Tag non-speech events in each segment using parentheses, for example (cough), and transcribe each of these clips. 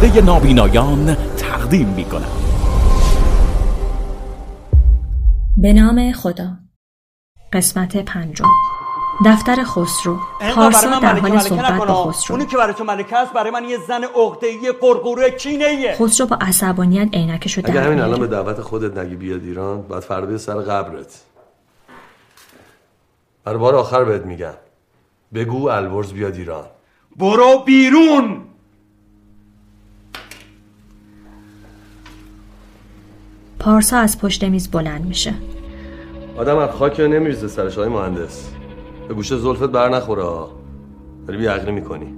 پرده نابینایان تقدیم می کنم به نام خدا. قسمت پنجم. دفتر خسرو. پارسا در حال صحبت با خسرو. اونی که برای تو ملکه است برای من یه زن عقده‌ای قرقوره کینه‌ایه خسرو با عصبانیت عینکشو اگه در همین الان. به دعوت خودت نگی بیاد ایران بعد فردا سر قبرت. برای بار آخر بهت میگم. بگو البرز بیاد ایران. برو بیرون! پارسا از پشت میز بلند میشه. آدم از خاک نمیریزه سرش های مهندس. به گوشه زلفت بر نخوره ها. داری بیعقلی می‌کنی.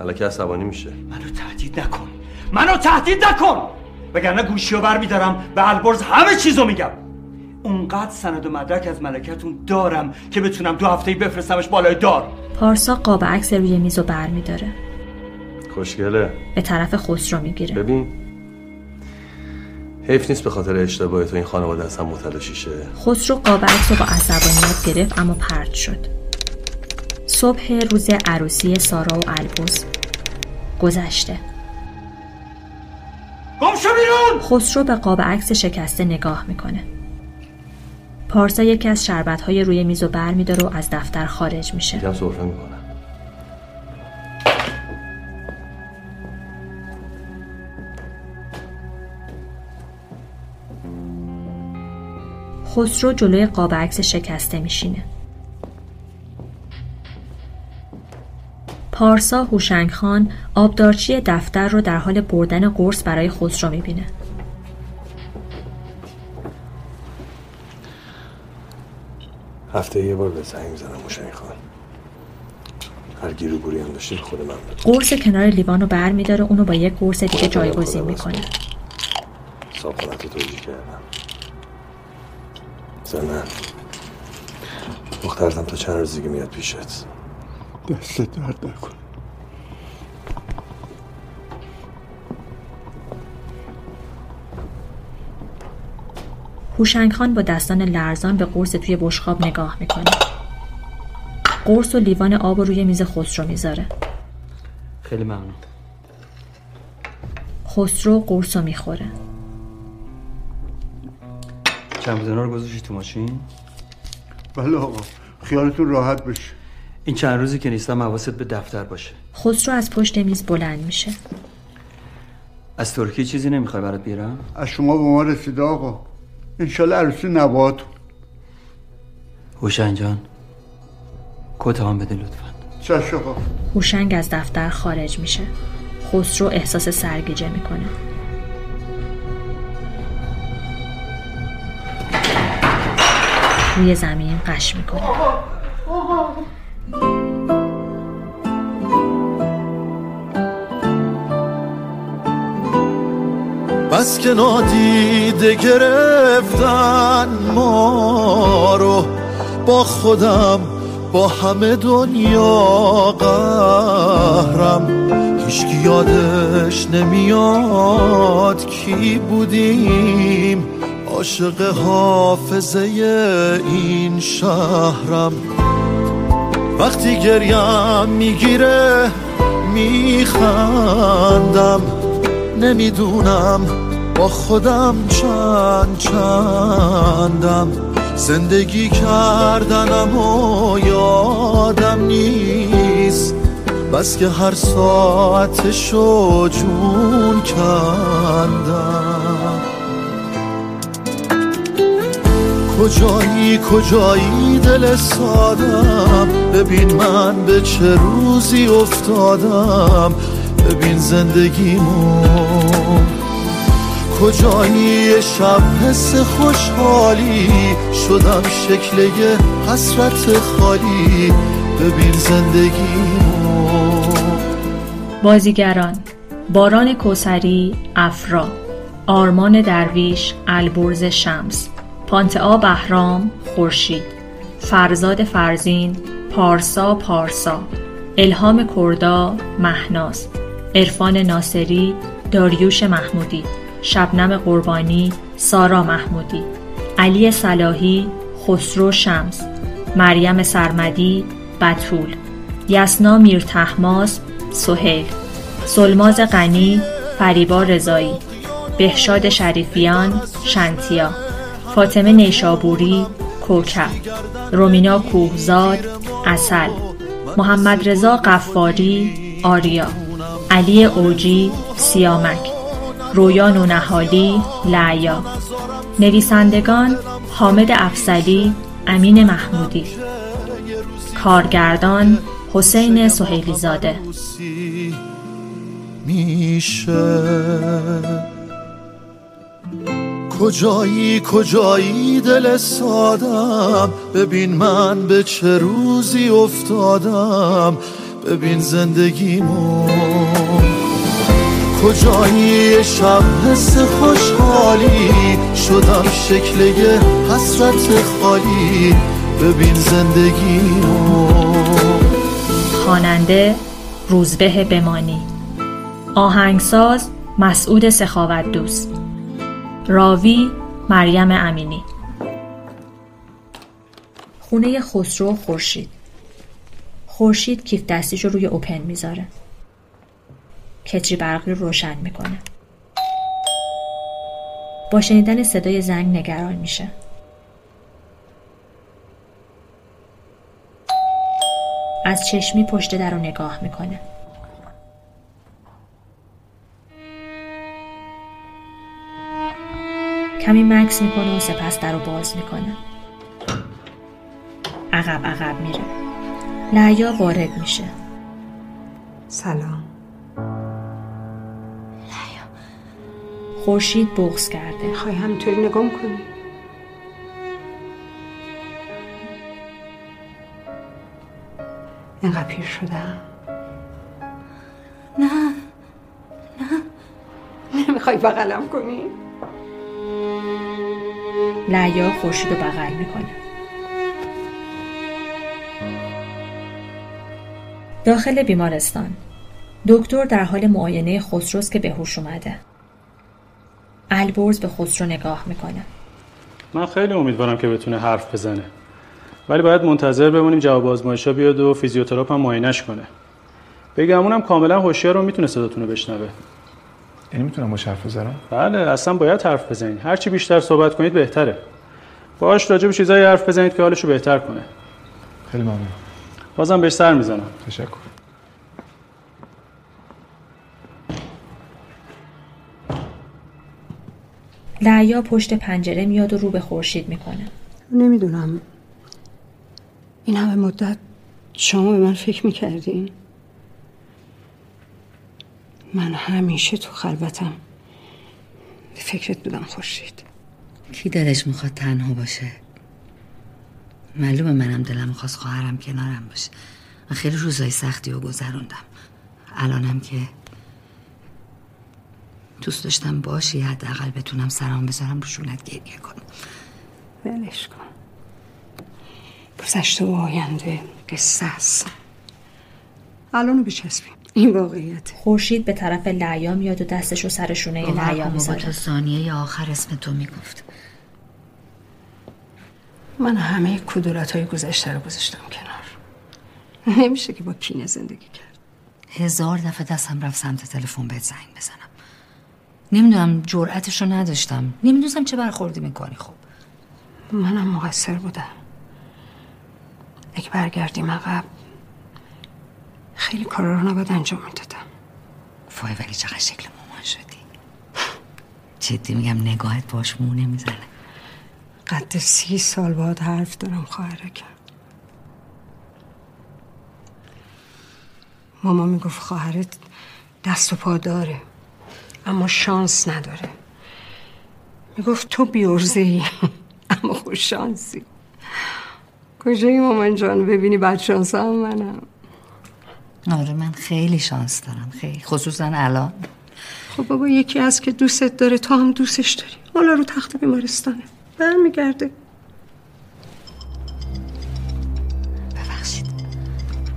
ملکه عصبانی میشه. منو تهدید نکن. منو تهدید نکن. وگرنه گوشی رو بر میدارم به البرز همه چیزو میگم. اونقدر سند و مدرک از ملکتون دارم که بتونم دو هفته بفرستمش بالای دار. پارسا قاب عکس روی میز رو بر میداره. خوشگله. به طرف خسرو می‌گیره. ببین. حیف نیست به خاطر اشتباه تو این خانواده از هم متلاشی شه خسرو قاب عکس رو با عصبانیت گرفت اما پرت شد. صبح روز عروسی سارا و البرز گذشته. گم شو بیرون! خسرو به قاب عکس شکسته نگاه می‌کنه. پارسا یکی از شربت روی میز رو بر میداره و از دفتر خارج میشه. سرفه می‌کنم خسرو جلوی قاب عکس شکسته میشینه. پارسا هوشنگ خان آبدارچی دفتر رو در حال بردن قرص برای خسرو می‌بینه. هفته یه بار به زنگ می‌زنم موشنی خان هر گیرو گوری هم داشتی خود من بده قرص کنار لیوان رو بر میداره اونو با یک قرص دیگه جایگزین می‌کنه. صاحب خونت رو توجیه کردم. زنن دخترتم تا چند روز دیگه میاد پیشت. دست درد نکن هوشنگ خان با دستان لرزان به قرص توی بشقاب نگاه می‌کنه. قرص و لیوان آب رو روی میز خسرو می‌ذاره. خیلی ممنون. خسرو قرص رو می‌خوره. چمدونا رو گذاشتی تو ماشین؟ بله آقا خیالتون راحت بشه. این چند روزی که نیستم حواست به دفتر باشه. خسرو از پشت میز بلند میشه. از ترکیه چیزی نمی‌خوای برات بیارم؟ از شما به ما رسیده آقا. انشالله عروسی نباتون هوشنگ جان کت هم بده لطفا. چش آقا. هوشنگ از دفتر خارج میشه. خسرو احساس سرگیجه می‌کنه. روی زمین قش می‌کنه. بس که نادیده گرفتن ما رو با خودم با همه دنیا قهرم. هیچکی یادش نمیاد کی بودیم. عاشق حافظه این شهرم. وقتی گریم می‌گیره میخندم. نمی‌دونم با خودم چند چندم. زندگی کردنم و یادم نیست. بس که هر ساعتشو جون کندم. کجایی کجایی دل سادم؟ ببین من به چه روزی افتادم؟ ببین زندگیمو کجایی شب حس خوشحالی؟ شدم شکل یه حسرت خالی. ببین زندگیمو بازیگران باران کوسری افرا. آرمان درویش البرز شمس. پانتعا بهرام خورشید. فرزاد فرزین پارسا پارسا. الهام کردا مهناز. عرفان ناصری داریوش محمودی. شبنم قربانی سارا محمودی. علی صلاحی خسرو شمس. مریم سرمدی بتول. یسنا میر تحماس سهیل. سلماز غنی فریبا رضایی. بهشاد شریفیان شنتیا. فاطمه نیشابوری کوکب. رومینا کوهزاد اصل محمد رضا قفاری آریا. علی اوجی سیامک. رویا نونهالی لعیا. نویسندگان حامد افسلی امین محمودی. کارگردان حسین سهیلی زاده میشه. کجایی کجایی دل سادم؟ ببین من به چه روزی افتادم؟ ببین زندگیمو کجایی شب حس خوشحالی؟ شدم شکل یه حسرت خالی. ببین زندگیمو خواننده روزبه بمانی. آهنگساز مسعود سخاوت دوست راوی مریم امینی. خونه خسرو خورشید. خورشید کیف دستیش رو روی اوپن می‌ذاره. کتری برقی رو روشن می‌کنه. با شنیدن صدای زنگ نگران میشه. از چشمی پشت در رو نگاه می‌کنه. کمی مکس می‌کنه و سپس در رو باز می‌کنه. عقب عقب میره. لعیا وارد میشه. سلام. خورشید بغز کرده. می‌خوای همینطوری نگام کنی اینقدر پیر شدم نه. نه. نمی‌خوای بغلم کنی؟ لعیا خورشید رو بغل می‌کنه. داخل بیمارستان. دکتر در حال معاینه خسروست که به هوش اومده. البرز به خسرو نگاه می‌کنه. من خیلی امیدوارم که بتونه حرف بزنه. ولی باید منتظر بمونیم جواب آزمایشا بیاد و فیزیوتراپ هم معاینش کنه. بگمونم کاملا هوشیار رو می‌تونه صداتون رو بشنوه. یعنی می‌تونم با حرف بزنم بله اصلا باید حرف بزنید. هرچی بیشتر صحبت کنید بهتره. باش راجع به چیزایی حرف بزنید که حالش رو بهتر کنه. خیلی ممنون. بازم بهش سر می‌زنم. تشکر. لعیا پشت پنجره میاد و رو به خورشید می‌کنه. نمی‌دونم. این همه مدت شما به من فکر می‌کردین؟ من همیشه تو خلوتم. به فکرت بودم خورشید. کی دلش می‌خواد تنها باشه؟ معلومه منم دلم می‌خواست خواهرم کنارم باشه. من خیلی روزای سختی رو گذروندم. الانم که دوست داشتم باشی حداقل بتونم سرام بذارم رو شونت گریه کنم. ولش کن. گذشته و آینده قصه است. الانو بچسبیم. این واقعیت. خورشید به طرف لعیا میاد و دستش رو سر شونه لعیا می‌ذاره تا ثانیه آخر اسم تو می‌گفت. من همه کدورت های گذشته رو گذاشتم کنار. نمیشه که با کینه زندگی کرد. هزار دفعه دستم رفت سمت تلفن بهت زنگ بزنم. نمی‌دونم جرأتش رو نداشتم. نمی‌دونستم چه برخوردی می‌کنی خب. منم مقصر بودم. اگه برگردیم عقب. خیلی کارا رو نباید انجام می‌دادم. وای ولی چقدر شکل مامان شدی. جدی میگم نگاهت باش مو نمی‌زنه. قد سی سال باید حرف دارم خواهرکم ماما می‌گفت خواهرت دست و پا داره اما شانس نداره. می‌گفت تو بیورزه ای اما خوش شانسی. کجایی مامان جان؟ ببینی بعد شانس هم منم. آره من خیلی شانس دارم خیلی. خصوصا الان. خب بابا یکی از که دوستت داره تو هم دوستش داری. حالا رو تخت بیمارستانه. برمیگرده. ببخشید.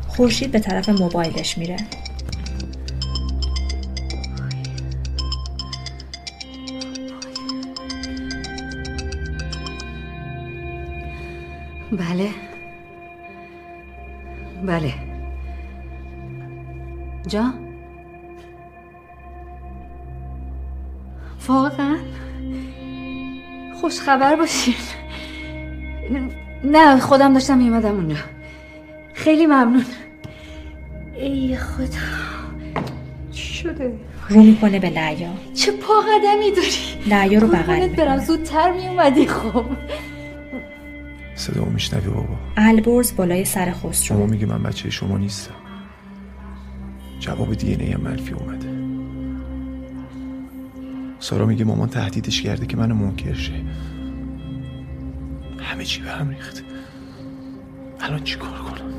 خورشید به طرف موبایلش میره. بله. بله. جا واقعا خوش خبر باشین. نه خودم داشتم میمدم اونجا. خیلی ممنون. ای خدا. چی شده. رو می‌کنه به لعیا. چه پا قدمی داری. لعیا رو بغل برم زودتر میومدی خب. صدا میشنوی بابا؟ البرز بالای سر شما خسرو میگی من بچه شما نیستم. جواب دی ان هم منفی اومده. سارا میگه مامان تهدیدش کرده که منو منکر شه. همه چی به هم ریخت. الان چی کار کنم؟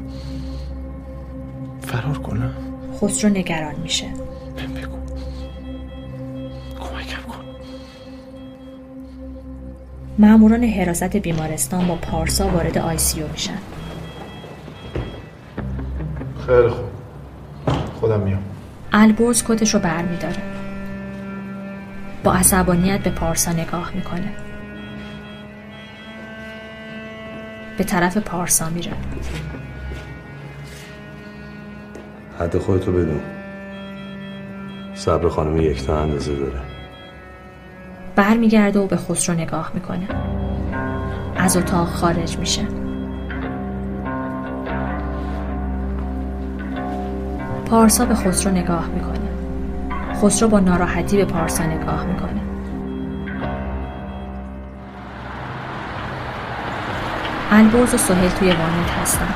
فرار کنم؟ خسرو نگران میشه. بهم بگو. کمکم کن. ماموران حراست بیمارستان با پارسا وارد آیسیو میشن. خیلی خوب. خودم میام. البرز کتش رو بر میداره. با عصبانیت به پارسا نگاه می‌کنه. به طرف پارسا میره. حد خودتو بدون. صبر خانم یک تا اندازه داره. برمیگرده و به خسرو نگاه می‌کنه. از اتاق خارج میشه. پارسا به خسرو نگاه می‌کنه. خسرو با ناراحتی به پارسا نگاه می‌کنه. البرز و سهیل توی وانت هستن.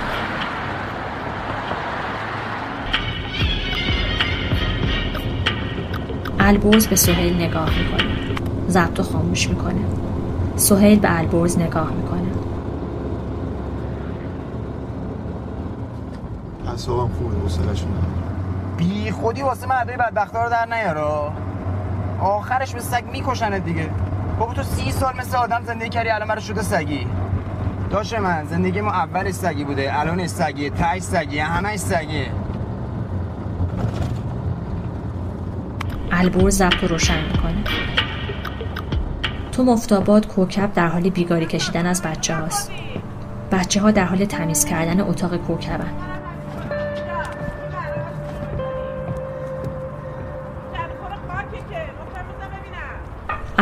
البرز به سهیل نگاه می‌کنه. ضبط و خاموش می‌کنه. سهیل به البرز نگاه می‌کنه. اعصابم خوبه حوصله‌شون بی خودی واسه مردای بدبختا رو در نیارا آخرش به سگ میکشنت دیگه. بابا تو سی سال مثل آدم زندگی کردی الان برای شده سگی. داشه من زندگی ما اولش سگی بوده الان سگی تای سگی همه سگی. البرز ضبط رو روشن می‌کنه. تو مفتاباد کوکب در حال بیگاری کشیدن از بچه هاست بچه ها در حال تمیز کردن اتاق کوکبن.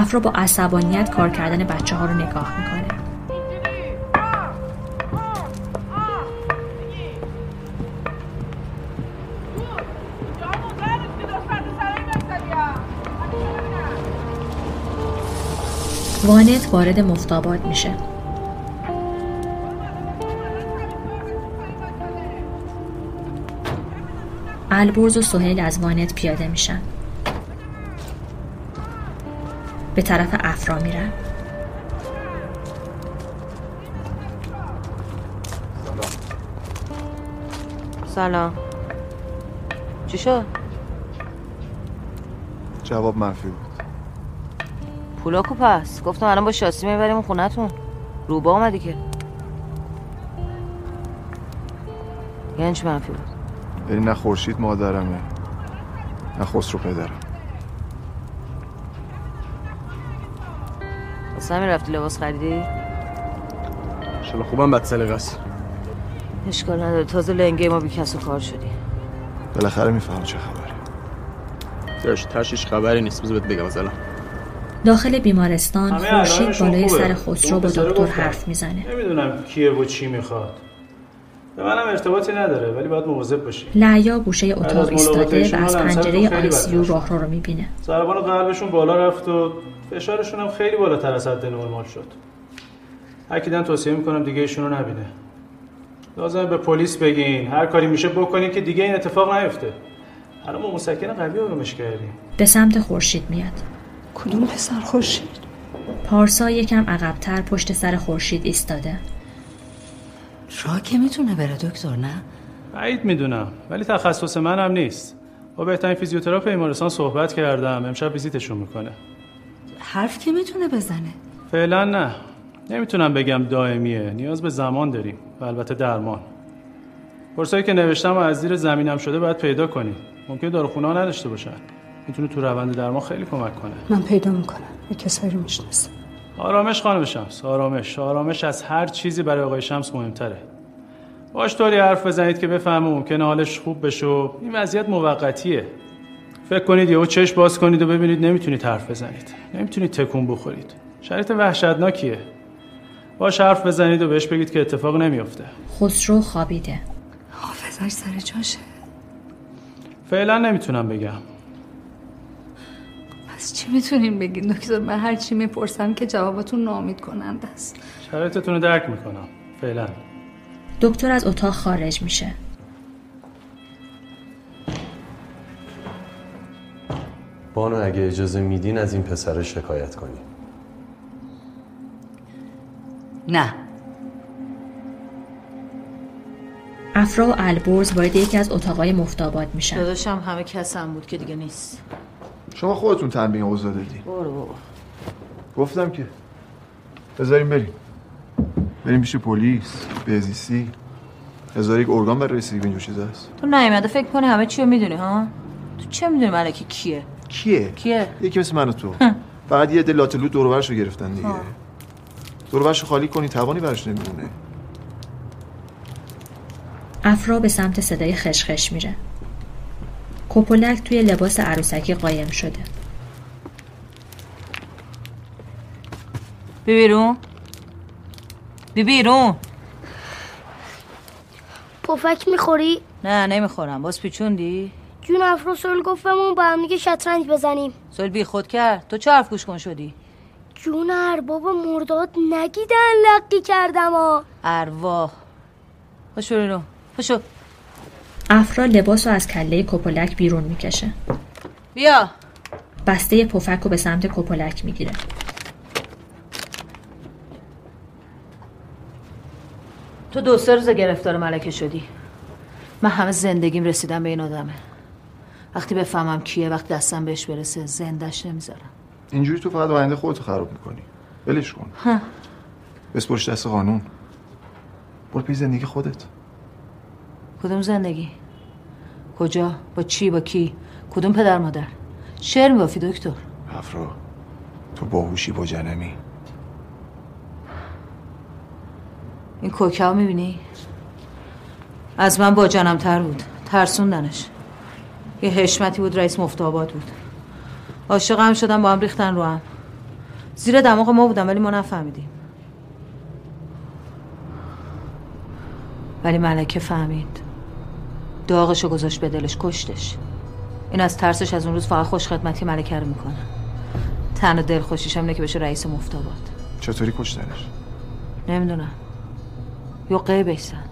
افرا با عصبانیت کار کردن بچه ها رو نگاه می‌کنه. وانت وارد مفتاباد میشه. البرز و سهیل از وانت پیاده میشن. به طرف افرا میرن. سلام. چی شد؟ جواب منفی بود. پولا کو پس؟ گفتم الان با شاسی می‌بریم خونتون روبا اومدی که. یعنی چی منفی بود؟ یعنی نه خورشید مادرمه نه خسرو پدرم واسه همین رفتی لباس خریدی؟ شلا خوبم بد سلیقه است. اشکال نداره. تازه لنگه ما بی کس و کار شدی. بالاخره میفهم چه خبره. داشت تشیش خبری نیست. بذار بهت بگم از الان داخل بیمارستان خورشید بالای. سر خسرو با دکتر. حرف می‌زنه. نمی‌دونم کیه و چی می‌خواد. به منم ارتباطی نداره ولی باید مواظب باشی. لعیا گوشه اتاق ایستاده و از پنجره آیسیو راهرو رو می‌بینه. ضربان قلبشون بالا رفت و فشارشون هم خیلی بالاتر از حد نرمال شد. اکیدن توصیه می‌کنم دیگه ایشون رو نبینه. لازمه به پلیس بگین. هر کاری میشه بکنین که دیگه این اتفاق نیفته. الان ما مسکن قوی آرومش کردیم. به سمت خورشید میاد. کدوم پسر خورشید؟ پارسا یکم عقبتر پشت سر خورشید ایستاده. راه که می‌تونه بره دکتر نه؟ بعید می‌دونم ولی تخصص من هم نیست. با بهترین فیزیوتراپ بیمارستان صحبت کردم امشب ویزیتشون می‌کنه. حرف که می‌تونه بزنه؟ فعلا نه. نمی‌تونم بگم دائمیه نیاز به زمان داریم و البته درمان. پرسایی که نوشتم و از زیر زمینم شده باید پیدا کنی. ممکن داروخونه ها نداشته باشن. می‌تونه تو روند درمان خیلی کمک کنه. من پیدا می‌کنم. یه کسایی رو می‌شناسم. آرامش خانم شمس آرامش آرامش از هر چیزی برای آقای شمس مهمتره. باش طوری حرف بزنید که بفهمه ممکنه حالش خوب بشه و این وضعیت موقتیه. فکر کنید یهو چشم باز کنید و ببینید نمی‌تونید حرف بزنید. نمی‌تونید تکون بخورید. شرایط وحشتناکیه. باش حرف بزنید و بهش بگید که اتفاق نمیافته. خسرو خوابیده. حافظش سر جاشه. فعلا نمی‌تونم بگم. چی می‌تونین بگین؟ دکتر من هر چی می‌پرسم که جوابتون نامید کننده است. شرایطتون رو درک می‌کنم فعلا. دکتر از اتاق خارج میشه. بانو اگه اجازه میدین از این پسر شکایت کنی نه. افرا و البرز وارد یکی از اتاقای مفتاباد میشن. داداشم همه کسم بود که دیگه نیست. شما خودتون تنبیه اوضاع دادی. برو بابا. گفتم که بذاریم بریم. بریم پیش پلیس بهزیستی هزار یک ارگان برای رسیدگی به اینجور چیز هست. تو نیومده فکر کنی همه چی رو می‌دونی ها؟ تو چه می‌دونی ملکی کیه؟ کیه؟ کیه؟ یکی مثل من و تو. فقط یه عده لاتلو دور و برش رو گرفتن دیگه. ها. دور و برش رو خالی کنی توانی برش نمیمونه. افرا به سمت صدای خشخش میره. کوپولک توی لباس عروسکی قایم شده. بی بیرون. بی بیرون. پفک می‌خوری؟ نه نمی‌خورم. باز پیچوندی؟ جون افراسول گفت بهمون با هم دیگه شطرنج بزنیم. سال بی خود کرد. تو چه حرف گوش کن شدی؟ جون ارباب مرداد نگیدن لقی کردم ها. ارواح. پاشو برو پاشو افرا لباس رو از کله کوپولک بیرون می‌کشه. بیا. بسته پفک رو به سمت کوپولک می‌گیره. تو دو سه روز گرفتار ملکه شدی. من همه زندگیم رسیدم به این آدمه. وقتی بفهمم کیه وقتی دستم بهش برسه زندش نمی‌ذارم. اینجوری تو فقط آینده خودتو خراب می‌کنی. ولش کن. ها. بسپرش دست قانون. برو پی زندگی خودت. کدوم زندگی؟ کجا؟ با چی؟ با کی؟ کدوم پدر مادر؟ شعر میبافی دکتر. افرا تو باهوشی با جنمی. این کوکه می‌بینی؟ از من با جنم تر بود. ترسوندنش. یه حشمتی بود رئیس مفتابات بود. عاشق هم شدم با هم ریختن رو هم. زیر دماغ ما بودم ولی ما نفهمیدیم. ولی ملکه فهمید. داغشو گذاشت به دلش کشتش. این از ترسش از اون روز فقط خوش خدمتی ملکه رو می‌کنه. تن و دل خوشیش هم که بشه رئیس مفتابات چطوری کشتنش؟ نمی‌دونم. یا قیبشن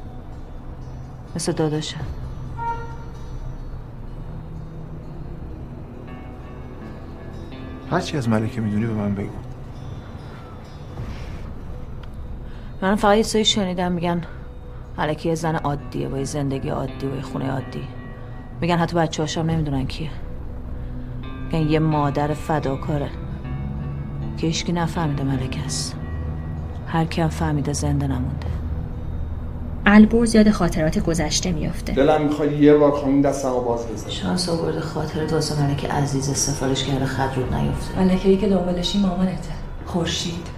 مثل داداشم. هرچی از ملکه می‌دونی به من بگو. من فقط یه سری شنیدم میگن ملکه یه زن عادیه با یه زندگی عادی و یه خونه عادی. میگن حتی بچه هاشم نمی‌دونن کیه. میگن یه مادر فداکاره. که هیچکی نفهمیده ملکه است. هر کی هم فهمیده زنده نمونده. البرز یاد خاطرات گذشته میافته. دلم می‌خواد یه بار خانم دستمو باز بزن شانس آورده خاطرت واسه ملکه عزیز سفارش کرده خط رود نیفته. ملکه ای که دنبالشی مامانته. خورشید.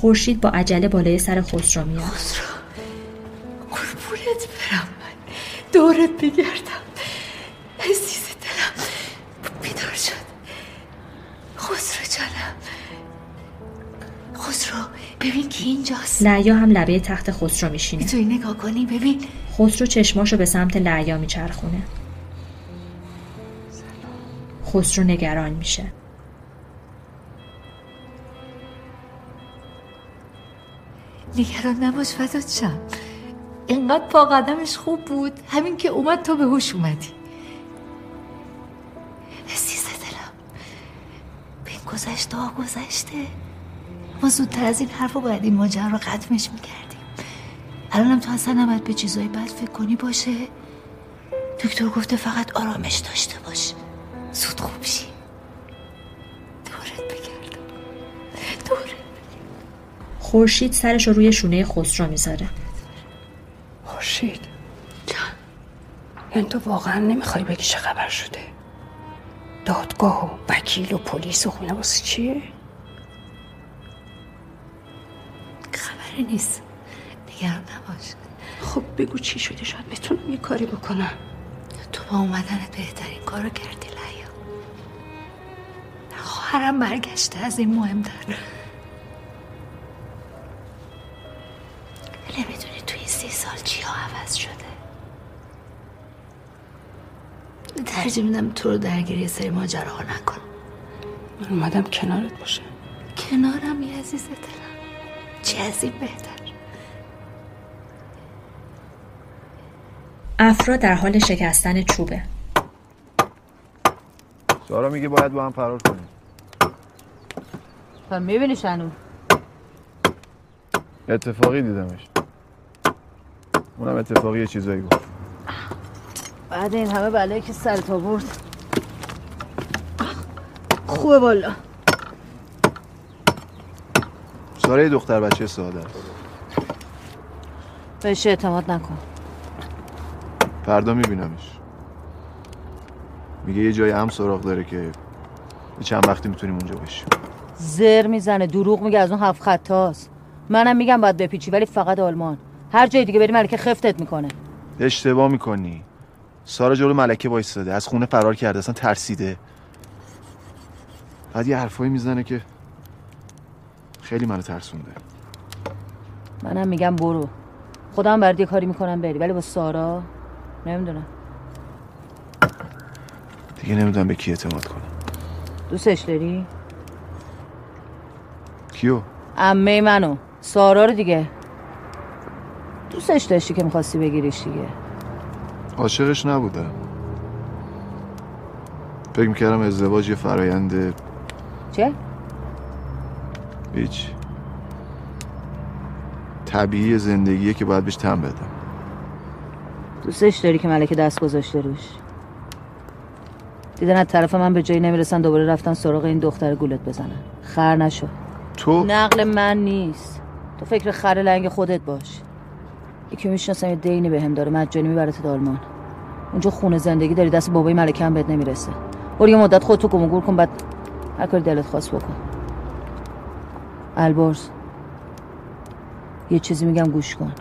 خورشید با عجله بالای سر خسرو میاد. قربونت برم من. دورت بگردم. عزیز دلم بیدار شد. خسرو جانم. خسرو ببین کی اینجاست. لعیا هم لبه تخت خسرو میشینه. می‌تونی نگاه کنی؟ ببین. خسرو چشماشو به سمت لعیا میچرخونه. خسرو نگران میشه. نگران نباش فدات شم اینقدر پا قدمش خوب بود. همین که اومد تو به هوش اومدی. عزیز دلم به این گذشته ها گذشته ما زودتر از این حرف رو باید این ماجرا رو ختمش می‌کردیم. الانم تو اصلا نباید به چیزای بد فکر کنی باشه؟ دکتر گفته فقط آرامش داشته باش. زود خوب شی. خورشید سرش رو روی شونه خسرو می‌ذاره. خورشید؟ جان یعنی تو واقعا نمی‌خوای بگی چه خبر شده؟ دادگاه و وکیل و پلیس و خونه واسه چیه؟ خبری نیست. نگران نباش. خب بگو چی شده؟ شاید بتونم یه کاری بکنم. تو با اومدنت بهترین کارو کردی لیا. خواهرم برگشته از این مهمتر. نمی‌دونی تو این سی سال چی ها عوض شده. ترجیح میدم تو رو درگیری یه سری ماجراها نکن. من اومدم کنارت باشم کنارم یه عزیز دلم. چه از این بهتر. افرا در حال شکستن چوبه. سارا میگه باید با هم فرار کنیم. و می‌بینی شنو اتفاقی دیدمش. اونم اتفاقی یه چیزایی گفت بعد این همه بله که سرت آورد. خوبه بالا سارا یه دختر بچه ساده است. بهش اعتماد نکن. فردا میبینمش. میگه یه جای هم سراغ داره که یه چند وقتی می‌تونیم اونجا باشیم زر می‌زنه دروغ میگه از اون هفت خطاست منم میگم باید بپیچی ولی فقط آلمان. هر جای دیگه بری ملکه خفتت می‌کنه. اشتباه می‌کنی. سارا جلو ملکه وایستاده. از خونه فرار کرده. اصلا ترسیده. بعد یه حرفایی می‌زنه که خیلی منو ترسونده. منم میگم برو. خودم برات یه کاری می‌کنم بری. ولی با سارا نمی‌دونم. دیگه نمی‌دونم به کی اعتماد کنم. دوستش داری؟ کیو؟ عمه منو. سارا رو دیگه. دوستش داشتی که می‌خواستی بگیریش دیگه. عاشقش نبودم فکر می‌کردم ازدواج یه فرایند چه؟ هیچ. طبیعی زندگیه که باید بهش تم بدم. دوستش داری که ملکه دست گذاشته روش. دیدن از طرف من به جایی نمی‌رسن دوباره رفتن سراغ این دختر گولت بزنن. خر نشو. تو؟ نقل من نیست. تو فکر خر لنگ خودت باش. یکی می‌شناسم یه دینی به هم داره مجانی میبرت آلمان اونجا خونه زندگی داری دست بابای ملکه هم بهت نمی‌رسه. برو یه مدت خودتو گم گور کن بعد هر کاری دلت خواست بکن. البرز. یه چیزی میگم گوش کن.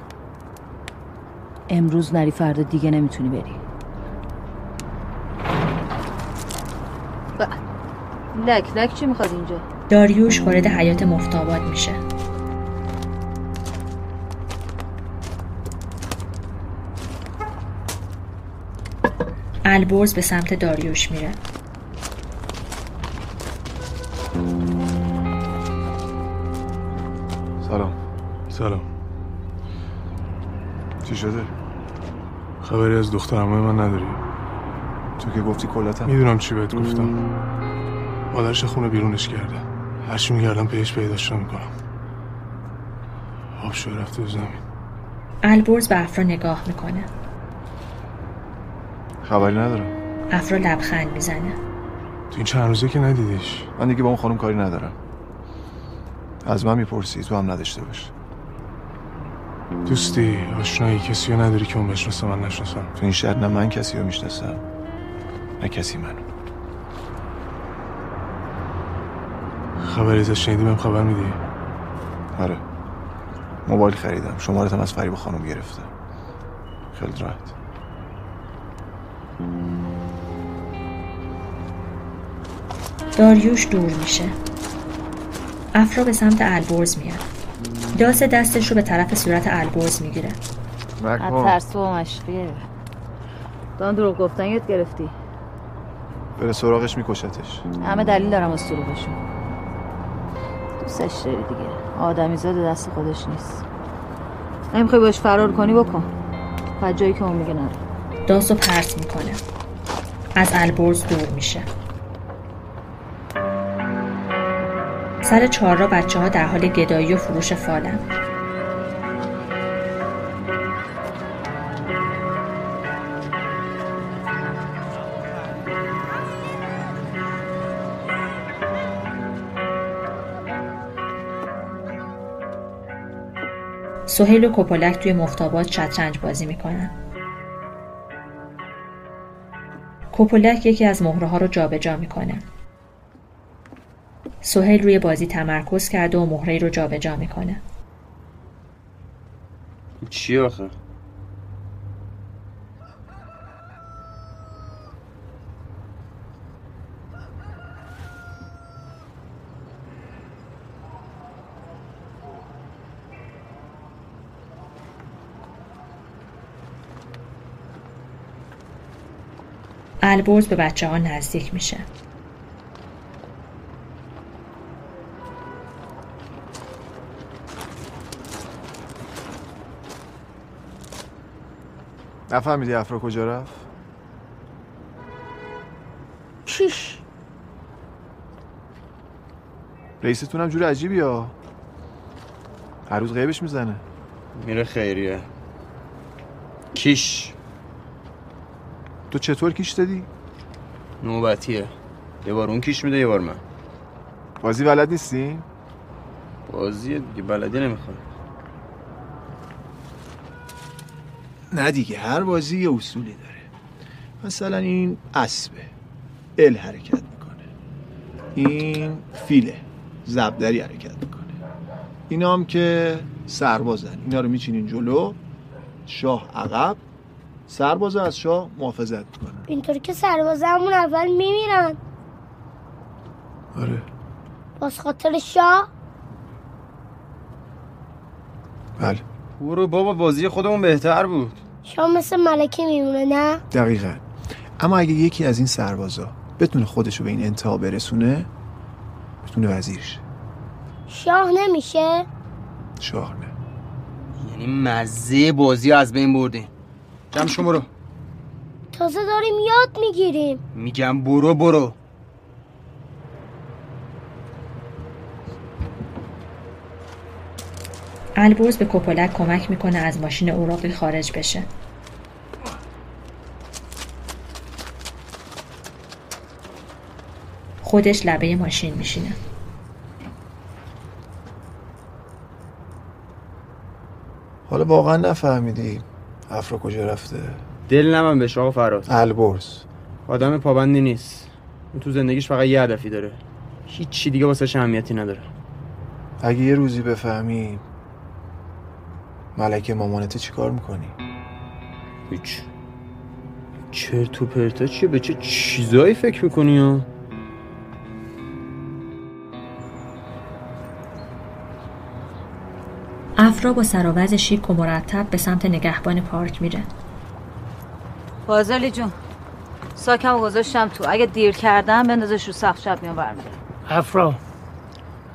امروز نری فردا دیگه نمی‌تونی بری. لک لک چی می‌خواد اینجا؟ داریوش وارد حیات مفتاباد میشه. البرز به سمت داریوش میره. سلام. سلام. چی شده؟ خبری از دخترمه من نداری؟ تو که گفتی کلاتم می‌دونم چی بهت گفتم. مادرش خونه بیرونش کرده. هرچی میگردم پیش پیداش نمی‌کنم. آب شو رفته تو زمین. البرز به افرا نگاه می‌کنه. خبری ندارم. افرا لبخند می‌زنه. تو این چند روزه که ندیدیش. من دیگه با اون خانم کاری ندارم. از من می‌پرسی تو هم نداشته باش. دوستی آشنایی کسی رو نداری که اون بشناسه من نشناسم. تو این شهر نه من کسی رو می‌شناسم نه کسی منو خبری ازش شنیدی بهم خبر میدی؟ آره. موبایل خریدم. شمارتم از فریب خانم گرفتم خیلی راحت. داریوش دور میشه. افرا به سمت البرز میاد. داس دستش رو به طرف صورت البرز می‌گیره. از ترس و مشقیه. دان دروغ گفتن یاد گرفتی. بره سراغش میکشتش. همه دلیل دارم از دروغشون دوستش داری دیگه. آدمی زاد دست خودش نیست. نمی‌خوای باش فرار کنی بکن. و جایی که اون میگه نرو داس رو پرت می‌کنه. از البرز دور میشه. سر چهار را بچه ها در حال گدایی و فروش فالن سهیل و کپولک توی مفتابات شطرنج بازی می‌کنن. کپولک یکی از مهره ها رو جابجا می‌کنه. سهیل روی بازی تمرکز کرده و مهره رو جابجا جا می‌کنه. چی آخه؟ البرز به بچه ها نزدیک میشه. نفهمیدی افرا کجا رفت؟ چیش رئیستون هم جور عجیبی ها. هر روز غیبش می‌زنه. میره خیریه. کیش. تو چطور کیش دادی؟ نوبتیه. یه بار اون کیش میده یه بار من. بازی بلد نیستی؟ بازی دیگه بلدی نمی‌خواد نه دیگه هر بازی یه اصولی داره. مثلا این اسبه ال حرکت می‌کنه. این فیله زبدری حرکت می‌کنه. اینا هم که سربازن اینا رو میچینین جلو. شاه عقب سرباز از شاه محافظت می‌کنه. اینطور که سربازمون اول میمیرن. آره. باز خاطر شاه؟ بله. برو بابا بازی خودمون بهتر بود. شاه مثل ملکه میمونه نه؟ دقیقا. اما اگه یکی از این سربازا بتونه خودشو به این انتها برسونه بتونه وزیر شه شاه نمیشه؟ شاه نه. یعنی مزه بازی رو از بین بردیم جمع شو برو تازه داریم یاد می‌گیریم. میگم برو برو. البرز به کپولک کمک می‌کنه از ماشین اوراقی خارج بشه. خودش لبه ماشین میشینه. حالا واقعا نفهمیدی افرا کجا رفته. دل نمن بهش آقا فراز البرز. آدم پابندی نیست. اون تو زندگیش فقط یه هدفی داره. هیچی دیگه واسه اهمیتی نداره. اگه یه روزی بفهمی ملکه مامانته چی کار می‌کنی؟ هیچ. چرت و پرتا چیه؟ به چه چیزایی فکر می‌کنی ها؟ افرا با سراوز شیک و مرتب به سمت نگهبان پارک میره. فاضلی جون ساکم گذاشتم تو. اگه دیر کردم بندازش رو سقف شب میام برمیدارم افرا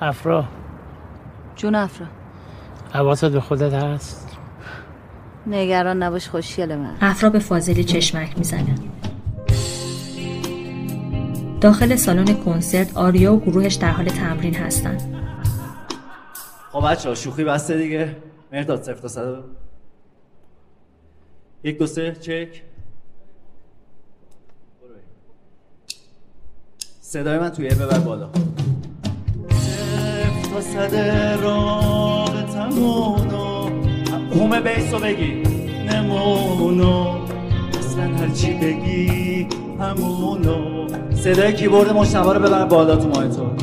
افرا. جون افرا. حواست به خودت هست؟ نگران نباش خوشگل من. افرا به فاضلی چشمک می‌زنه. داخل سالن کنسرت آریا و گروهش در حال تمرین هستن. خب بچه شوخی بسته دیگه. مرداد صفر تا صد. یک دو سه چک. صدای من توی ببر بالا. صفر تا رابطمونو هوم بیسو بگی؟ نمونو. اصلا هرچی بگی همونو. صدای کیبورد مشتبه رو ببر بالا تو مایتون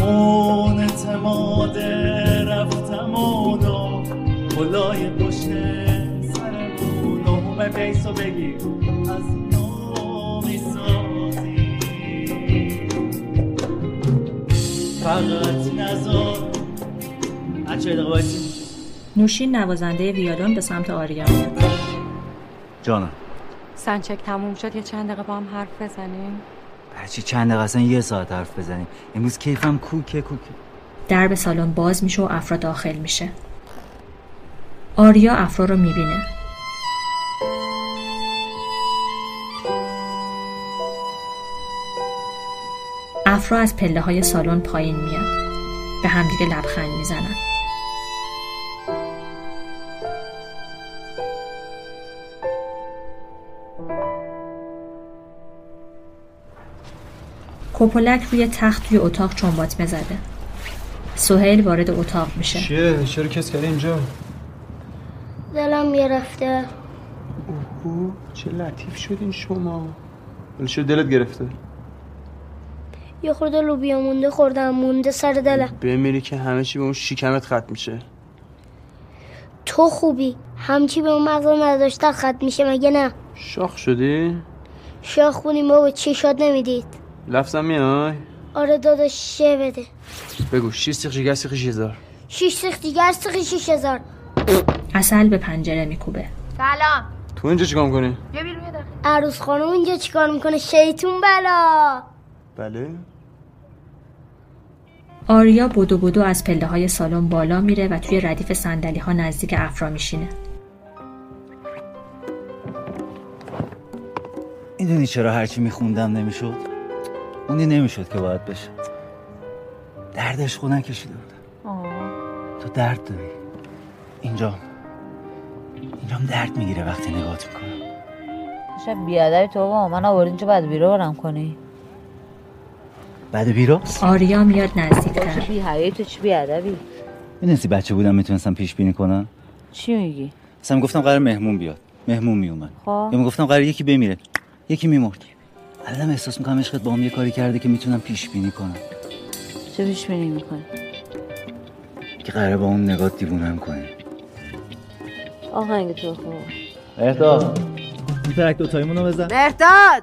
اون اعتماد رفتمونو. کلای پشت سرمونو. هوم بیسو بگی؟ فقط نزار. بچه دقیقه بایستی. نوشین نوازنده ویولون به سمت آریا. میاد جانم. سنچک تموم شد یه چند دقیقه با هم حرف بزنیم؟ هرچی چند دقیقه اصلا یه ساعت حرف بزنیم. امروز کیفم کوکه کوکه. درب سالن باز میشه و افرا داخل میشه. آریا افرا رو می‌بینه. افرا از پله های سالن پایین میاد. به همدیگه لبخند می‌زنن. کوپولک روی تخت توی اتاق چنبات زده سهیل وارد اتاق میشه. چیه؟ چرا کس کرده اینجا؟ دلم گرفته اوه چه لطیف شدین شما. ولی چرا دلت گرفته؟ یه خورده لوبیا مونده خوردم مونده سر دلم. بمیری که همه چی به اون شکمت ختم میشه. تو خوبی همچی به اون مغزا نداشتن خط میشه مگه نه؟ شاخ شدی؟ شاه خونی ما به چشاد نمی‌دید؟ لفظم میای؟ آره داداش شه بده؟ بگو شیش سیخ جگر سیخ هزار. شیش سیخ دیگر سیخ شیش هزار. اصل به پنجره میکوبه. سلام. تو اینجا چیکار می‌کنی؟ بیا بیرون یه دقیقه عروس خانم اینجا چیکار می‌کنه؟ شیطون بلا. بله. آریا بدو بدو از پله های سالن بالا میره و توی ردیف صندلی ها نزدیک افرا میشینه. می‌دونی چرا هرچی میخوندم نمی‌شد؟ اونی نمی‌شد که باید بشه. دردش خودن کشیده بودم تو درد داری. اینجا اینجام درد می‌گیره وقتی نگات می‌کنم. شب بیادری تو با من آوردین اینجا بعد بیرو برم کنی؟ بعد بیراست آریا میاد نزدیکتر بی حیایی تو چی بیادبی می‌دونستی بچه بودم می‌تونستم پیش بینی کنم چی میگی؟ مثلا می‌گفتم قرار مهمون بیاد. مهمون میومد. خب. یا می‌گفتم قرار یکی بمیره. یکی میمرد. الان احساس می‌کنم عشقت با هم یه کاری کرده که می‌تونم پیش بینی کنم چه پیش بینی می‌کنی؟ که قرار با اون نگاه دیوونم کنه آهنگ تو خوب اهدا این ترک دوتاییمونو بزن. مرداد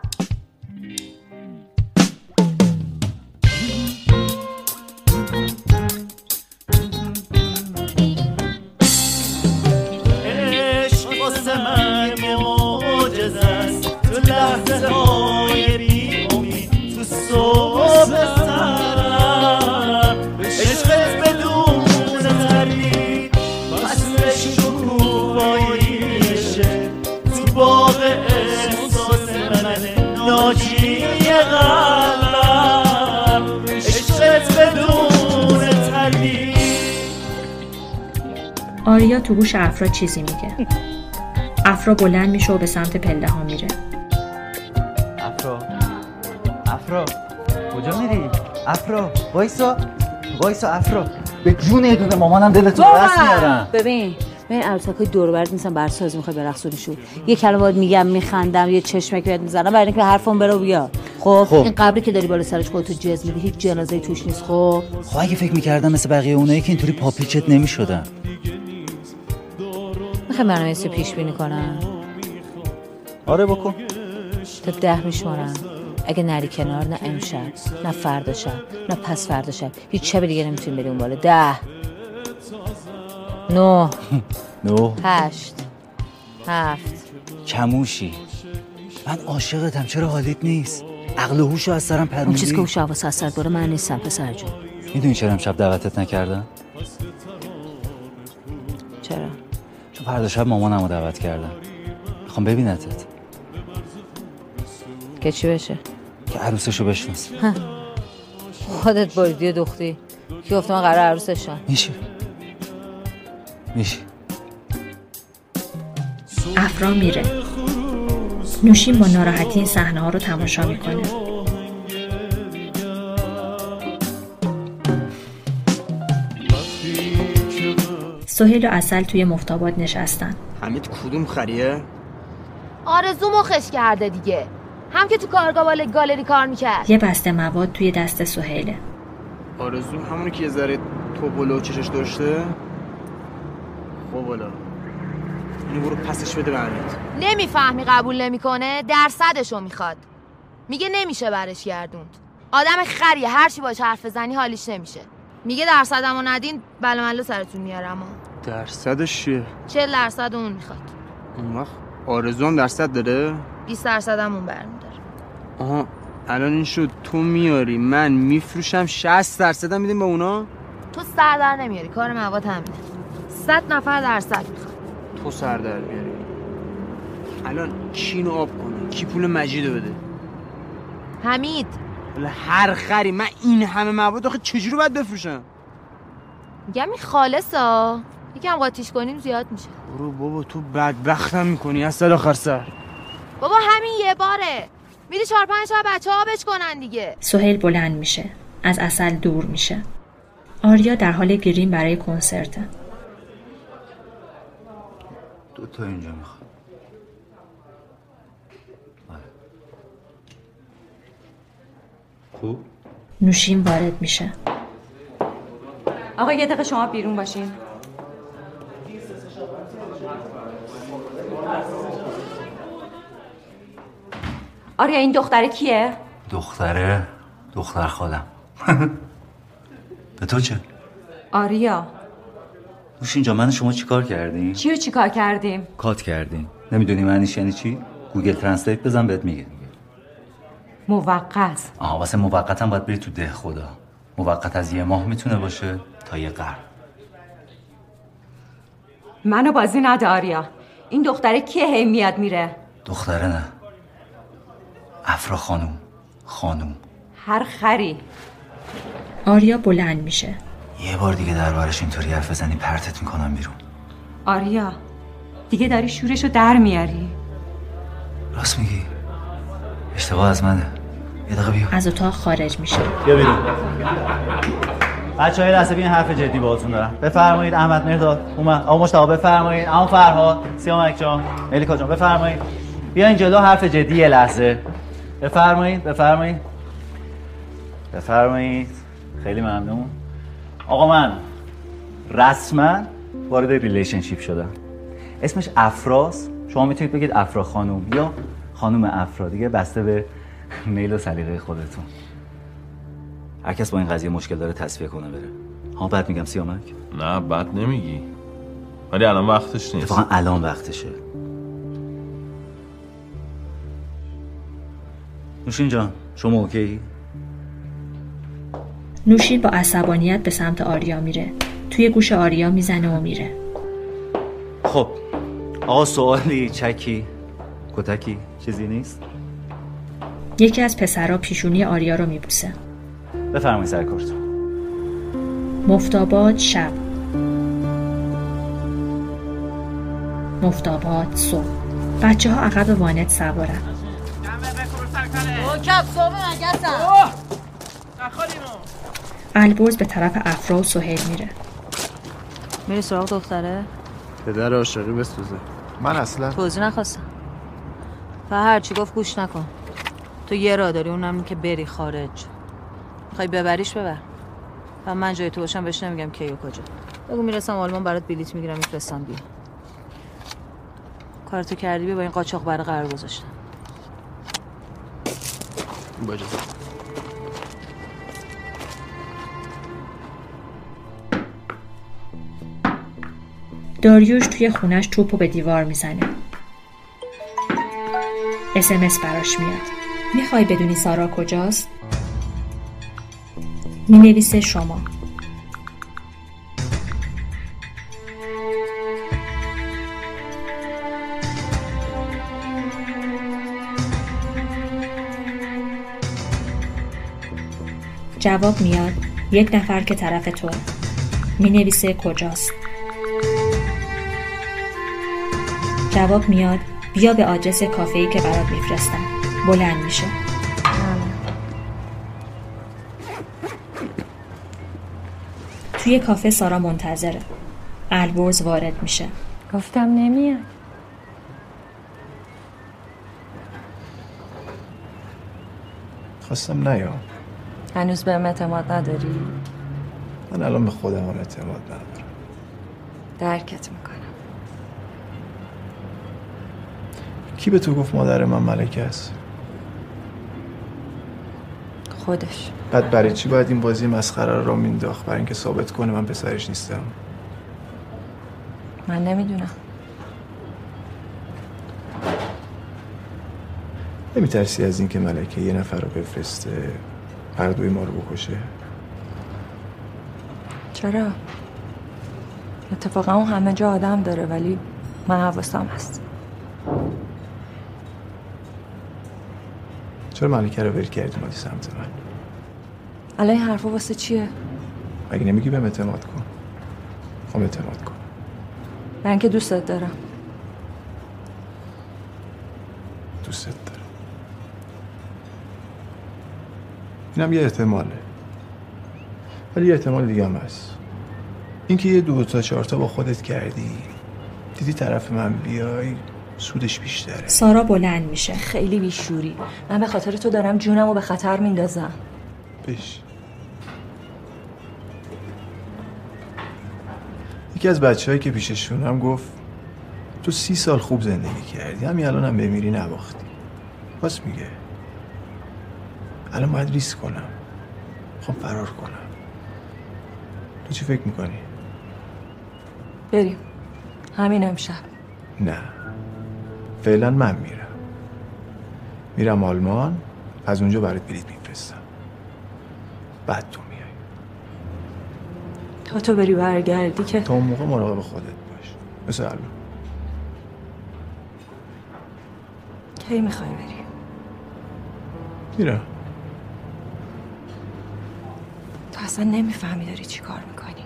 تو گوش افرا چیزی میگه. افرا بلند میشه و به سمت پله ها میره. افرا افرا کجا میری؟ افرا وایسا وایسا افرا. به جون یه دونه مامانم دلتو دست میارم. ببین ببین عروسک های دور برد نیستن برساز می‌خوای برقصونیشون یه کلمه باید میگم میخندم یه چشمک بهت می‌زنم برای اینکه حرفم بره و بیا. خب, خب. این قبری که داری بالا سرش خودتو جز میدی هیچ جنازه توش نیست خب. خب اگه فکر می‌کردم مثل بقیه اونایی که اینطوری پاپیچت نمی‌شدم می‌خوای برنامه یه پیش بینی کنم؟ آره بکن. تا ده میشمارم اگه نری کنار نه امشب نه فردا شب نه پس فردا شب. هیچ شب دیگه نمی‌تونیم بریم بالا. ده. نه. (laughs) نو هشت. هفت. کموشی. من عاشقتم. چرا حالیت نیست؟ عقل و هوشو از سرم اون پروندی چیز که هوش حواس از سر بره من نیستم پسر جون. می‌دونی چرا امشب دعوتت نکردم؟ چرا؟ فردا شب مامانم رو دعوت کردم می‌خوام ببینتت. که چی بشه؟ که عروسشو بشناس. ها. خودت بریدی دختی کی گفت من قرار عروسشم؟ میشه میشه افرا میره. نوشین با ناراحتی این صحنه ها رو تماشا می‌کنه. سهیل و اصل توی مفتاباد نشستن. حمید کدوم خریه؟ آرزو مخش کرده دیگه. هم که تو کارگاه بالا گالری کار می‌کرد. یه بسته مواد توی دست سهیله. آرزو همونی که یه ذره تو بلو چشش داشته؟ خب بالا اینو برو پسش بده به حمید. نمی‌فهمی قبول نمی‌کنه درصدشو می‌خواد. میگه نمیشه برش گردوند. آدم خریه هر چی باش حرف بزنی حالیش نمیشه. میگه درصدمو ندین بله ملو سرتون میارم. درصدش چیه؟ 40 درصد اون می‌خواد. اون وقت آرزو هم درصد داره؟ 20 درصدم اون برمیداره. آها الان این شد تو میاری من میفروشم 60 درصدم میدیم به اونا؟ تو سر در نمیاری کار مواد همینه. 100 نفر درصد می‌خواد تو سر در میاری الان کینو آب کنه کی پول مجیدو بده؟ حمید. هر خری من این همه مواد آخه چجوری باید بفروشم؟ میگم این خالصا یکم قاطیش کنیم زیاد میشه. برو بابا تو بدبختم می‌کنی از سر آخر سر. بابا همین یه باره. میری چهار پنج تا بچه ها بچ کنن دیگه. سهیل بلند میشه. از اصل دور میشه. آریا در حال گریم برای کنسرته دو تا اینجا می‌خوام. خوب؟ نوشین وارد میشه. آقا یه دقیقه شما بیرون باشین. آریا این دختره کیه؟ دختره؟ دختر خالم (laughs) به تو چه؟ آریا. نوشین جان من شما چیکار کردیم؟ چی رو چیکار کردیم؟ cut کردیم. نمی‌دونی معنیش یعنی چی؟ Google Translate بزن بهت میگه. موقت. آها واسه موقت هم باید بری تو دهخدا. موقت از یه ماه می‌تونه باشه تا یه قرن. منو بازی نده آریا. این دختره کیه؟ هی میاد میره. دختره نه. افرا خانوم خانوم. هر خری. آریا بلند میشه. یه بار دیگه دربارش اینطوری حرف بزنی پرتت می‌کنم بیرون. آریا دیگه داری شورشو در میاری؟ راست میگی. اشتباه از منه. یه دقیقه بیا. از اتاق خارج میشه. بیا بیرون. بچه های لحظه این حرف جدی باهاتون دارم. بفرمایید احمد مرداد. اومد. آقا مشتاق بفرمایید. اما فرهاد. سیامک جان. ملیکا جان بفرمایید. بیاین جلو حرف جدی یه لحظه. بفرمایید بفرمایید. بفرمایید. خیلی ممنون. آقا من رسما وارد relationship شدم. اسمش افراس شما می‌تونید بگید افرا خانوم یا خانوم افرا. دیگه بسته به میل و سلیقه خودتون. هر کس با این قضیه مشکل داره تصفیه کنه بره. ها بعد میگم سیامک. نه بد نمیگی. ولی الان وقتش نیست. اتفاقا الان وقتشه. نوشین جان شما اوکی؟ نوشین با عصبانیت به سمت آریا میره. توی گوش آریا می‌زنه و میره. خب آقا سوالی چکی؟ کتکی؟ چیزی نیست؟ یکی از پسرها پیشونی آریا رو میبوسه. بفرمایید سر کارتون. مفتاباد شب. مفتاباد صبح. بچه ها عقب وانت سوارن. البرز به طرف افرا و سهیل میره. میری سراغ دختره؟ پدر عاشقی بسوزه. من اصلا توضیح نخواستم. و هرچی گفت گوش نکن. تو یه را داری اونم که بری خارج. می‌خوای ببریش ببر. و من جای تو باشم بهش نمیگم کی و کجا. بگو می‌رسم آلمان برات بلیت می‌گیرم میفرستم بیا کارتو کردی بیا با این قاچاق برای قرار گذاشتم داریوش توی خونش توپو به دیوار می‌زنه. اسمس براش میاد. می‌خوای بدونی سارا کجاست؟ می‌نویسه شما. جواب میاد یک نفر که طرف تو. می نویسه کجاست. جواب میاد بیا به آدرس کافه‌ای که برات میفرستم. بلند میشه. توی کافه سارا منتظره. البرز وارد میشه. گفتم نمیاد. خواستم نیام هنوز به اعتماد نداری؟ من الان به خودم اعتماد ندارم. درکت می‌کنم. کی به تو گفت مادر من ملکه است؟ خودش. بعد برای چی باید این بازی مسخره رو مینداخت برای اینکه ثابت کنه من پسرش نیستم. من نمی‌دونم. نمیترسی از اینکه ملکه یه نفر رو بفرسته. هر دوی ما رو بکشه. چرا؟ اتفاقا اون همه جا آدم داره ولی من حواسم هست. چرا ملکه رو ول کردی مادی سمت من؟ الان این حرفا واسه چیه؟ مگه نمیگی بهم اعتماد کن؟ خب اعتماد کن. من که دوستت دارم. دوستت دارم. اینم یه احتماله. ولی یه احتمال دیگه هم هست. اینکه یه دو تا چهار تا با خودت کردی دیدی طرف من بیای سودش بیشتره. سارا بلند میشه خیلی بیشوری. من به خاطر تو دارم جونم رو به خطر میندازم. بش. یکی از بچههایی که پیششونم گفت تو سی سال خوب زندگی کردی همین الان هم بمیری نباختی. باز میگه. الان باید ریسک کنم. خب فرار کنم. تو چی فکر می‌کنی؟ بریم. همین امشب. نه. فعلا من میرم. میرم آلمان از اونجا برات بلیط میفرستم. بعد تو میای. تا تو بری برگردی که تا اون موقع مراقب خودت باش. مثل الان. کی می‌خوای بری؟ میرم تو اصلا نمی‌فهمی داری چی کار می‌کنی.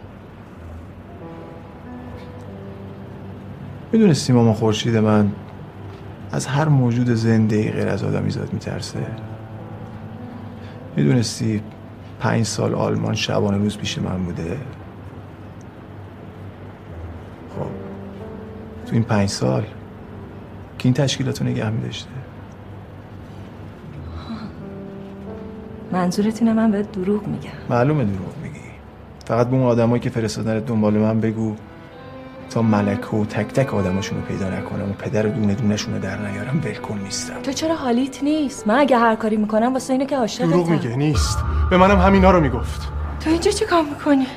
می‌دونستی ماما خورشید من از هر موجود زنده ای غیر از آدمیزاد میترسه. می‌دونستی پنج سال آلمان شبانه روز پیش من بوده. خب تو این پنج سال که این تشکیلات نگه میداشته؟ منظورت اینه من بهت دروغ میگم. معلومه دروغ میگی. فقط به اون آدمایی که فرستادن دنبال من بگو تا ملکه و تک تک آدماشون رو پیدا نکنم و پدر دونه دونشون رو در نیارم ولکن نیستم. تو چرا حالیت نیست؟ من اگه هر کاری می‌کنم واسه اینه که عاشقتم. دروغ میگه نیست. به منم همینا رو می‌گفت. تو اینجا چی کار می‌کنی؟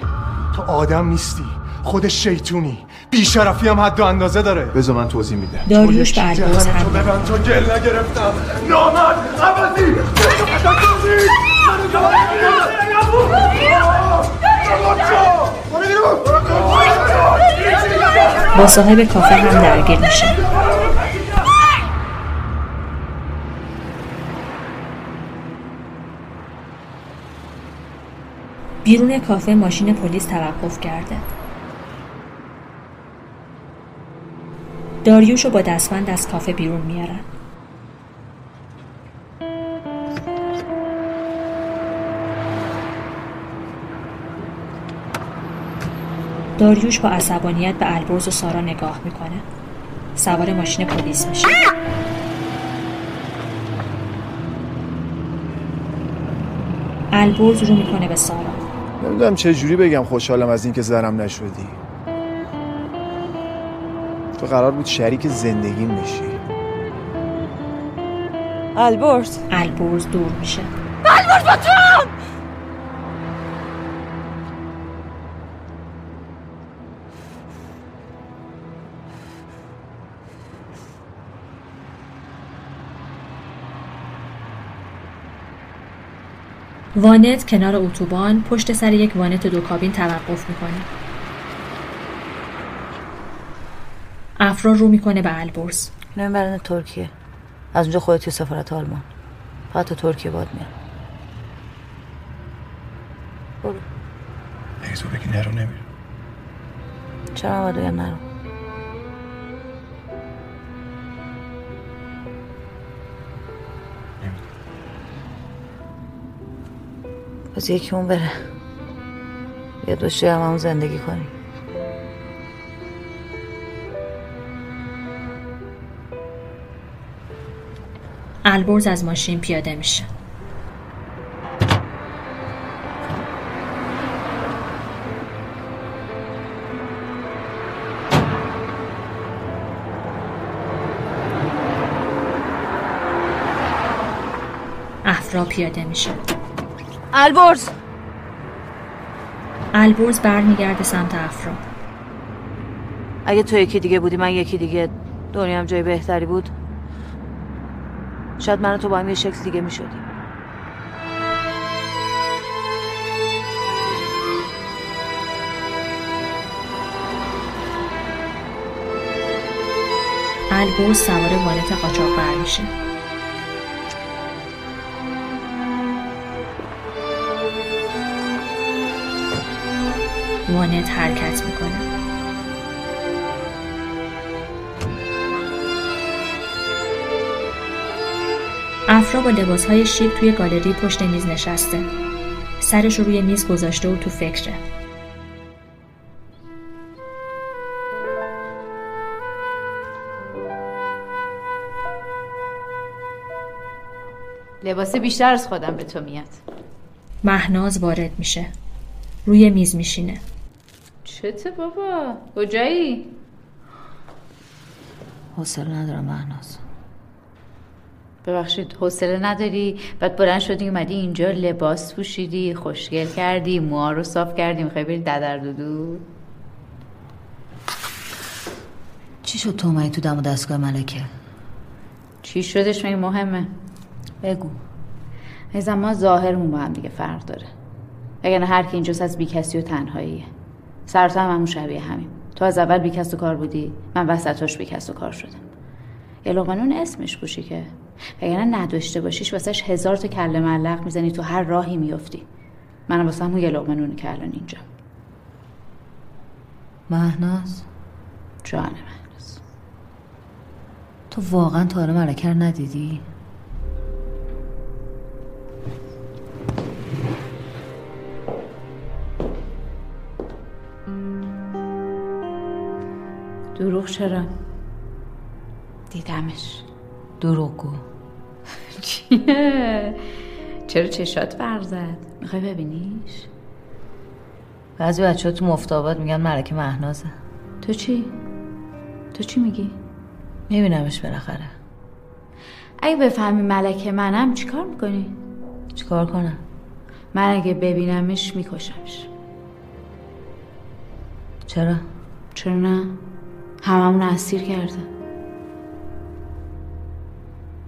تو آدم نیستی خودش شیطونی. بیشرفی هم حد و اندازه داره. بذار من توضیح میدم. داریوش به البرز تو ببند تو گل نگرفتم. نامرد عوضی. با صاحب کافه هم درگیر میشه. بیرون کافه ماشین پلیس توقف کرده. داریوش رو با دستبند از کافه بیرون میارن. داریوش با عصبانیت به البرز و سارا نگاه می‌کنه. سوار ماشین پلیس میشه. البرز رو می‌کنه به سارا. نمی‌دونم چه جوری بگم خوشحالم از اینکه زنم نشدی. تو قرار بود شریک زندگیم بشی. البرز. البرز دور میشه. البرز با تو! وانت کنار اتوبان پشت سر یک وانت دو کابین توقف می‌کنه. افرا رو می‌کنه به البرز. نمی‌برن ترکیه. از اونجا خودتی سفارت آلمان. فقط تو ترکیه باد میاد. برو. اگه تو بگی نرو نمیرم. چرا باید بگم نرو؟ پس یکی اون بره. یه دوشی هم همون زندگی کنیم. البرز از ماشین پیاده میشه. افرا پیاده میشه. البرز. البرز برمیگرده سمت افرا. اگه تو یکی دیگه بودی من یکی دیگه. دنیا هم جای بهتری بود. شاید من و تو با هم یه شکل دیگه می‌شدیم البرز سوار وانت قاچاقبر میشه وانت حرکت می‌کنه. افرا با لباسهای شیک توی گالری پشت میز نشسته. سرش رو روی میز گذاشته و تو فکره. لباس بیشتر از خودم به تو میاد. مهناز وارد میشه. روی میز میشینه. چته بابا؟ کجایی؟ حوصله ندارم مهناز ببخشید حوصله نداری؟ بعد بلند شدی اومدی اینجا لباس پوشیدی خوشگل کردی موها رو صاف کردی می‌خوای بری ددر دودو؟ چی شد تو اومدی تو دم و دستگاه ملکه؟ چی شدش مگه مهمه؟ بگو. ایزم ما ظاهرمون با هم دیگه فرق داره. اگر هر کی اینجاست از بیکسی و تنهاییه. سرتا هم همون شبیه همین. تو از اول بیکس و کار بودی من وسطاش بیکس و کار شدم. یه لقمنون اسمش گوشی که. وگرنه نداشته باشیش واسهش هزار تا کله ملق می‌زنی تو هر راهی میفتی من واسه همون یه لقمنونه که الان اینجا. مهناز؟ جان مهناز. تو واقعا تا حالا ملکه رو ندیدی؟ دروغ چرا؟ دیدمش. دروغ گو (laughs) چیه؟ چرا چشات فرق زد؟ می‌خوای ببینیش؟ بعضی بچه تو مفتابات میگن ملکه مهنازه. تو چی؟ تو چی میگی؟ میبینمش بالاخره. اگه بفهمی ملکه منم چیکار می‌کنی؟ چیکار کنم؟ من اگه ببینمش میکشمش. چرا؟ چرا نه؟ هممون اسیر کرده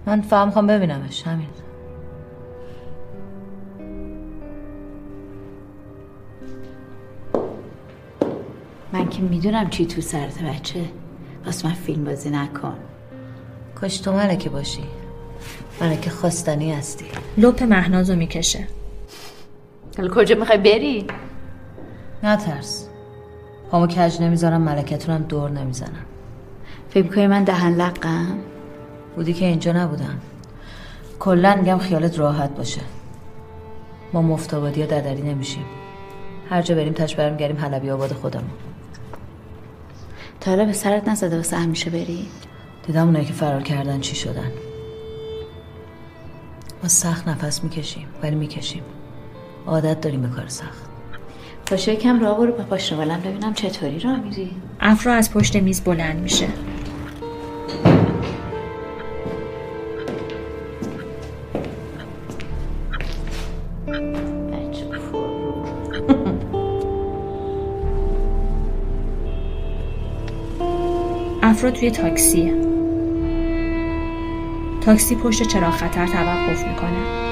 من فهم خوام ببینمش همین. من که می‌دونم چی تو سرت بچه. بس من فیلم بازی نکن. کاش تو ملکه باشی. ملکه خواستنی هستی. لپ مهنازو می‌کشه. حالا کجا می‌خوای بری؟ نترس. پامو کج نمی‌ذارم ملکتونم دور نمی‌زنم. فکر کنی من دهن لقم؟ بودی که اینجا نبودم. کلا میگم خیالت راحت باشه. ما مفتابادی یا ددری نمیشیم. هر جا بریم تش برمیگردیم حلبی آباد خودمون. تا حالا به سرت نزده واسه همیشه بری؟ دیدم اونایی که فرار کردن چی شدن. ما سخت نفس می‌کشیم ولی می‌کشیم. عادت داریم به کار سخت. باشه یکم راه برو با پاش رو ببینم چطوری راه میری. افرا از پشت میز بلند میشه. افرا توی تاکسیه تاکسی پشت چراغ خطر توقف می‌کنه.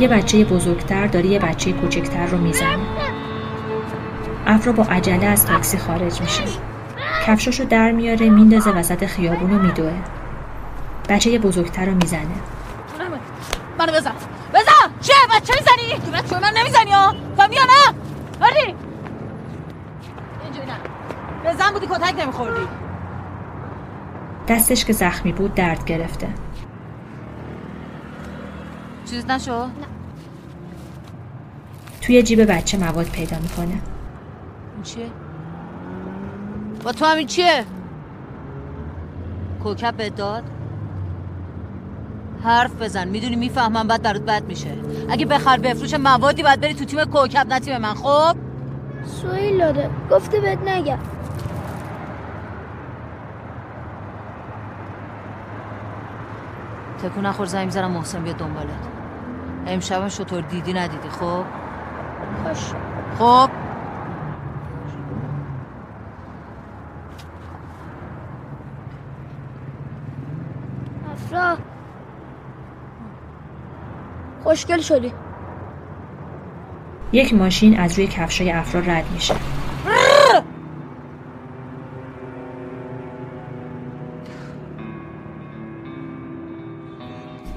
یه بچه بزرگتر داره یه بچه کوچکتر رو می‌زنه. افرا با عجله از تاکسی خارج میشه. کفشاشو در میاره میندازه وسط خیابون و میدوه. بچه بزرگتر رو می‌زنه. منو بزن. بزن! چه؟ بچه می‌زنی؟ تو بچه من نمی‌زنی ها؟ فهمی نه! هردی اینجوری نه. بزن بودی کتک نمیخوردی. دستش که زخمی بود درد گرفته. چیز نشو؟ توی جیب بچه مواد پیدا می‌کنه. چیه؟ با تو همین چیه؟ کوکب به داد؟ حرف بزن می‌دونی می‌فهمم بعد برات بد میشه. اگه بخر بفروش موادی باید بری تو تیم کوکب نه تیم من خب؟ سویل داده. گفته بهت نگم. تکون نخور زنگ می‌زنم محسن بیاد دنبالت. امشبم شطور دیدی ندیدی خب؟ خوش خب افرا خوشگل شدی. یک ماشین از روی کفشای افرا رد میشه.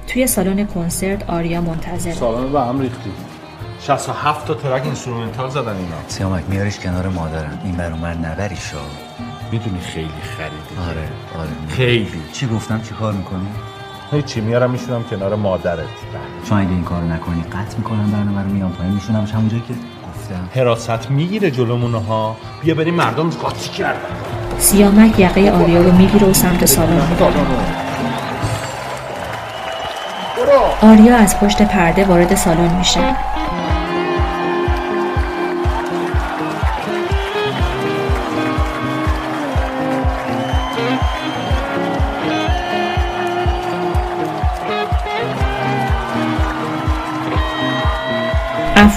توی سالن کنسرت آریا منتظره. سالن به هم ریختی. 67 تا track instrumental زدن اینا. سیامک میاریش کنار مادرم این بر اونور نبریش می‌دونی خیلی خریدی آره آره خیلی. چی گفتم؟ چی کار می‌کنی؟ هیچی میارم میشونم کنار مادرت. چون اگه این کارو نکنی قطع می‌کنم برنامه رو میام پایین. میشونم همونجایی که گفتم. حراست می‌گیره جلومون ها بیا بریم مردم قاطی کردن. سیامک یقه آریا رو می‌گیره و سمت سالن. آریا از پشت پرده وارد سالن میشه.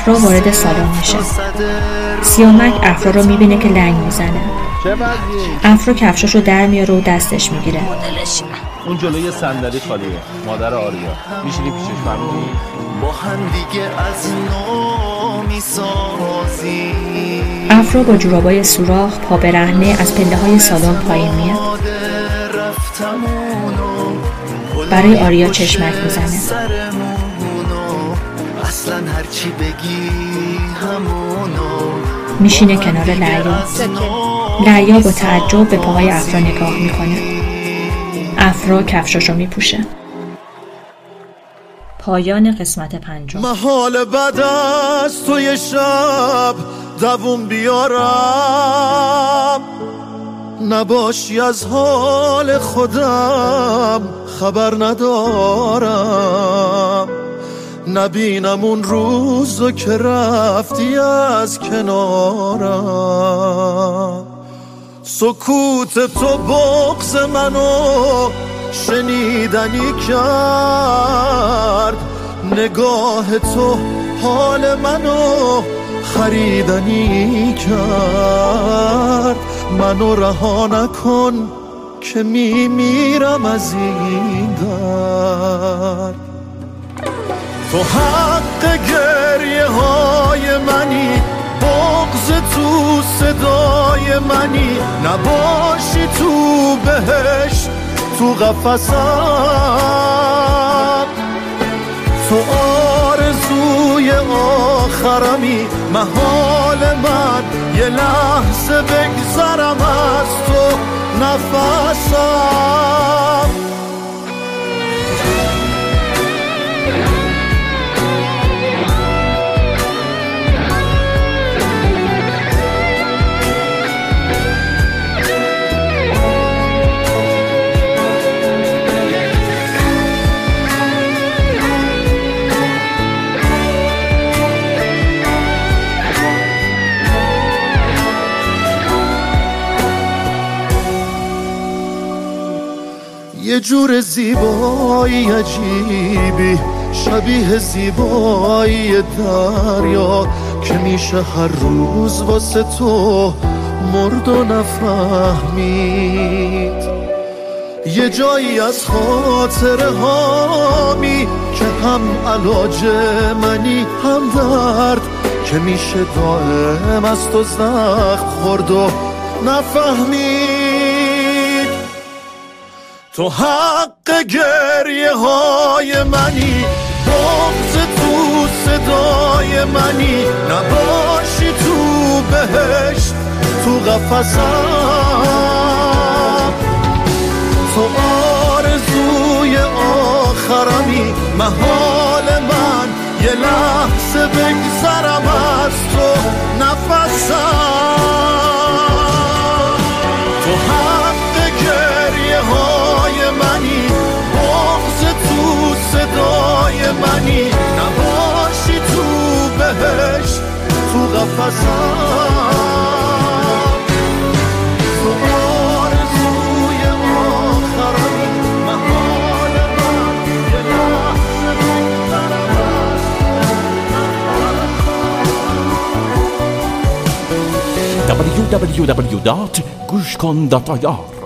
افرا وارد سالن میشه. سیامک افرا رو می‌بینه که لنگ می‌زنه؟ افرا کفشاشو در میاره و دستش می‌گیره. اون جلوی صندلی خالیه. مادر آریا. میشینی پیشش فهمیدی؟ با هم دیگه از نو می‌سازی افرا با جورابای سوراخ پا برهنه از پله های سالن پایین میاد. برای آریا چشمک می‌زنه. اصلا هرچی بگی همونو. میشینه کنار لعیا لعیا با تعجب به پاهای افرا نگاه می‌کنه. افرا کفشاشو میپوشه. پایان قسمت پنجم. محال بعد از توی شب. دووم بیارم. نباشی از حال خودم. خبر ندارم. نبینم اون روزو که رفتی از کنارم. سکوت تو بغز منو شنیدنی کرد. نگاه تو حال منو خریدنی کرد. منو رها نکن که میمیرم از این درد. تو حق گریه های منی بغز تو صدای منی. نباشی تو بهش تو قفصم تو آرزوی آخرمی محال من. یه لحظه بگذرم از تو نفسم. یه جور زیبایی عجیبی شبیه زیبایی دریا که میشه هر روز واسه تو مرد و نفهمید. یه جایی از خاطره هامی که هم علاج منی هم درد که میشه دائم از تو زخم خورد و نفهمید. تو حق گریه های منی بغز تو صدای منی. نباشی تو بهشت تو قفصم تو آرزوی آخرمی محال من. یه لحظه بگذرم از تو نفسم. صدای منی نباشی تو بهشت تو قفصم تو آرزوی آخرمی محال من یه لحظه از www.gushkon.ir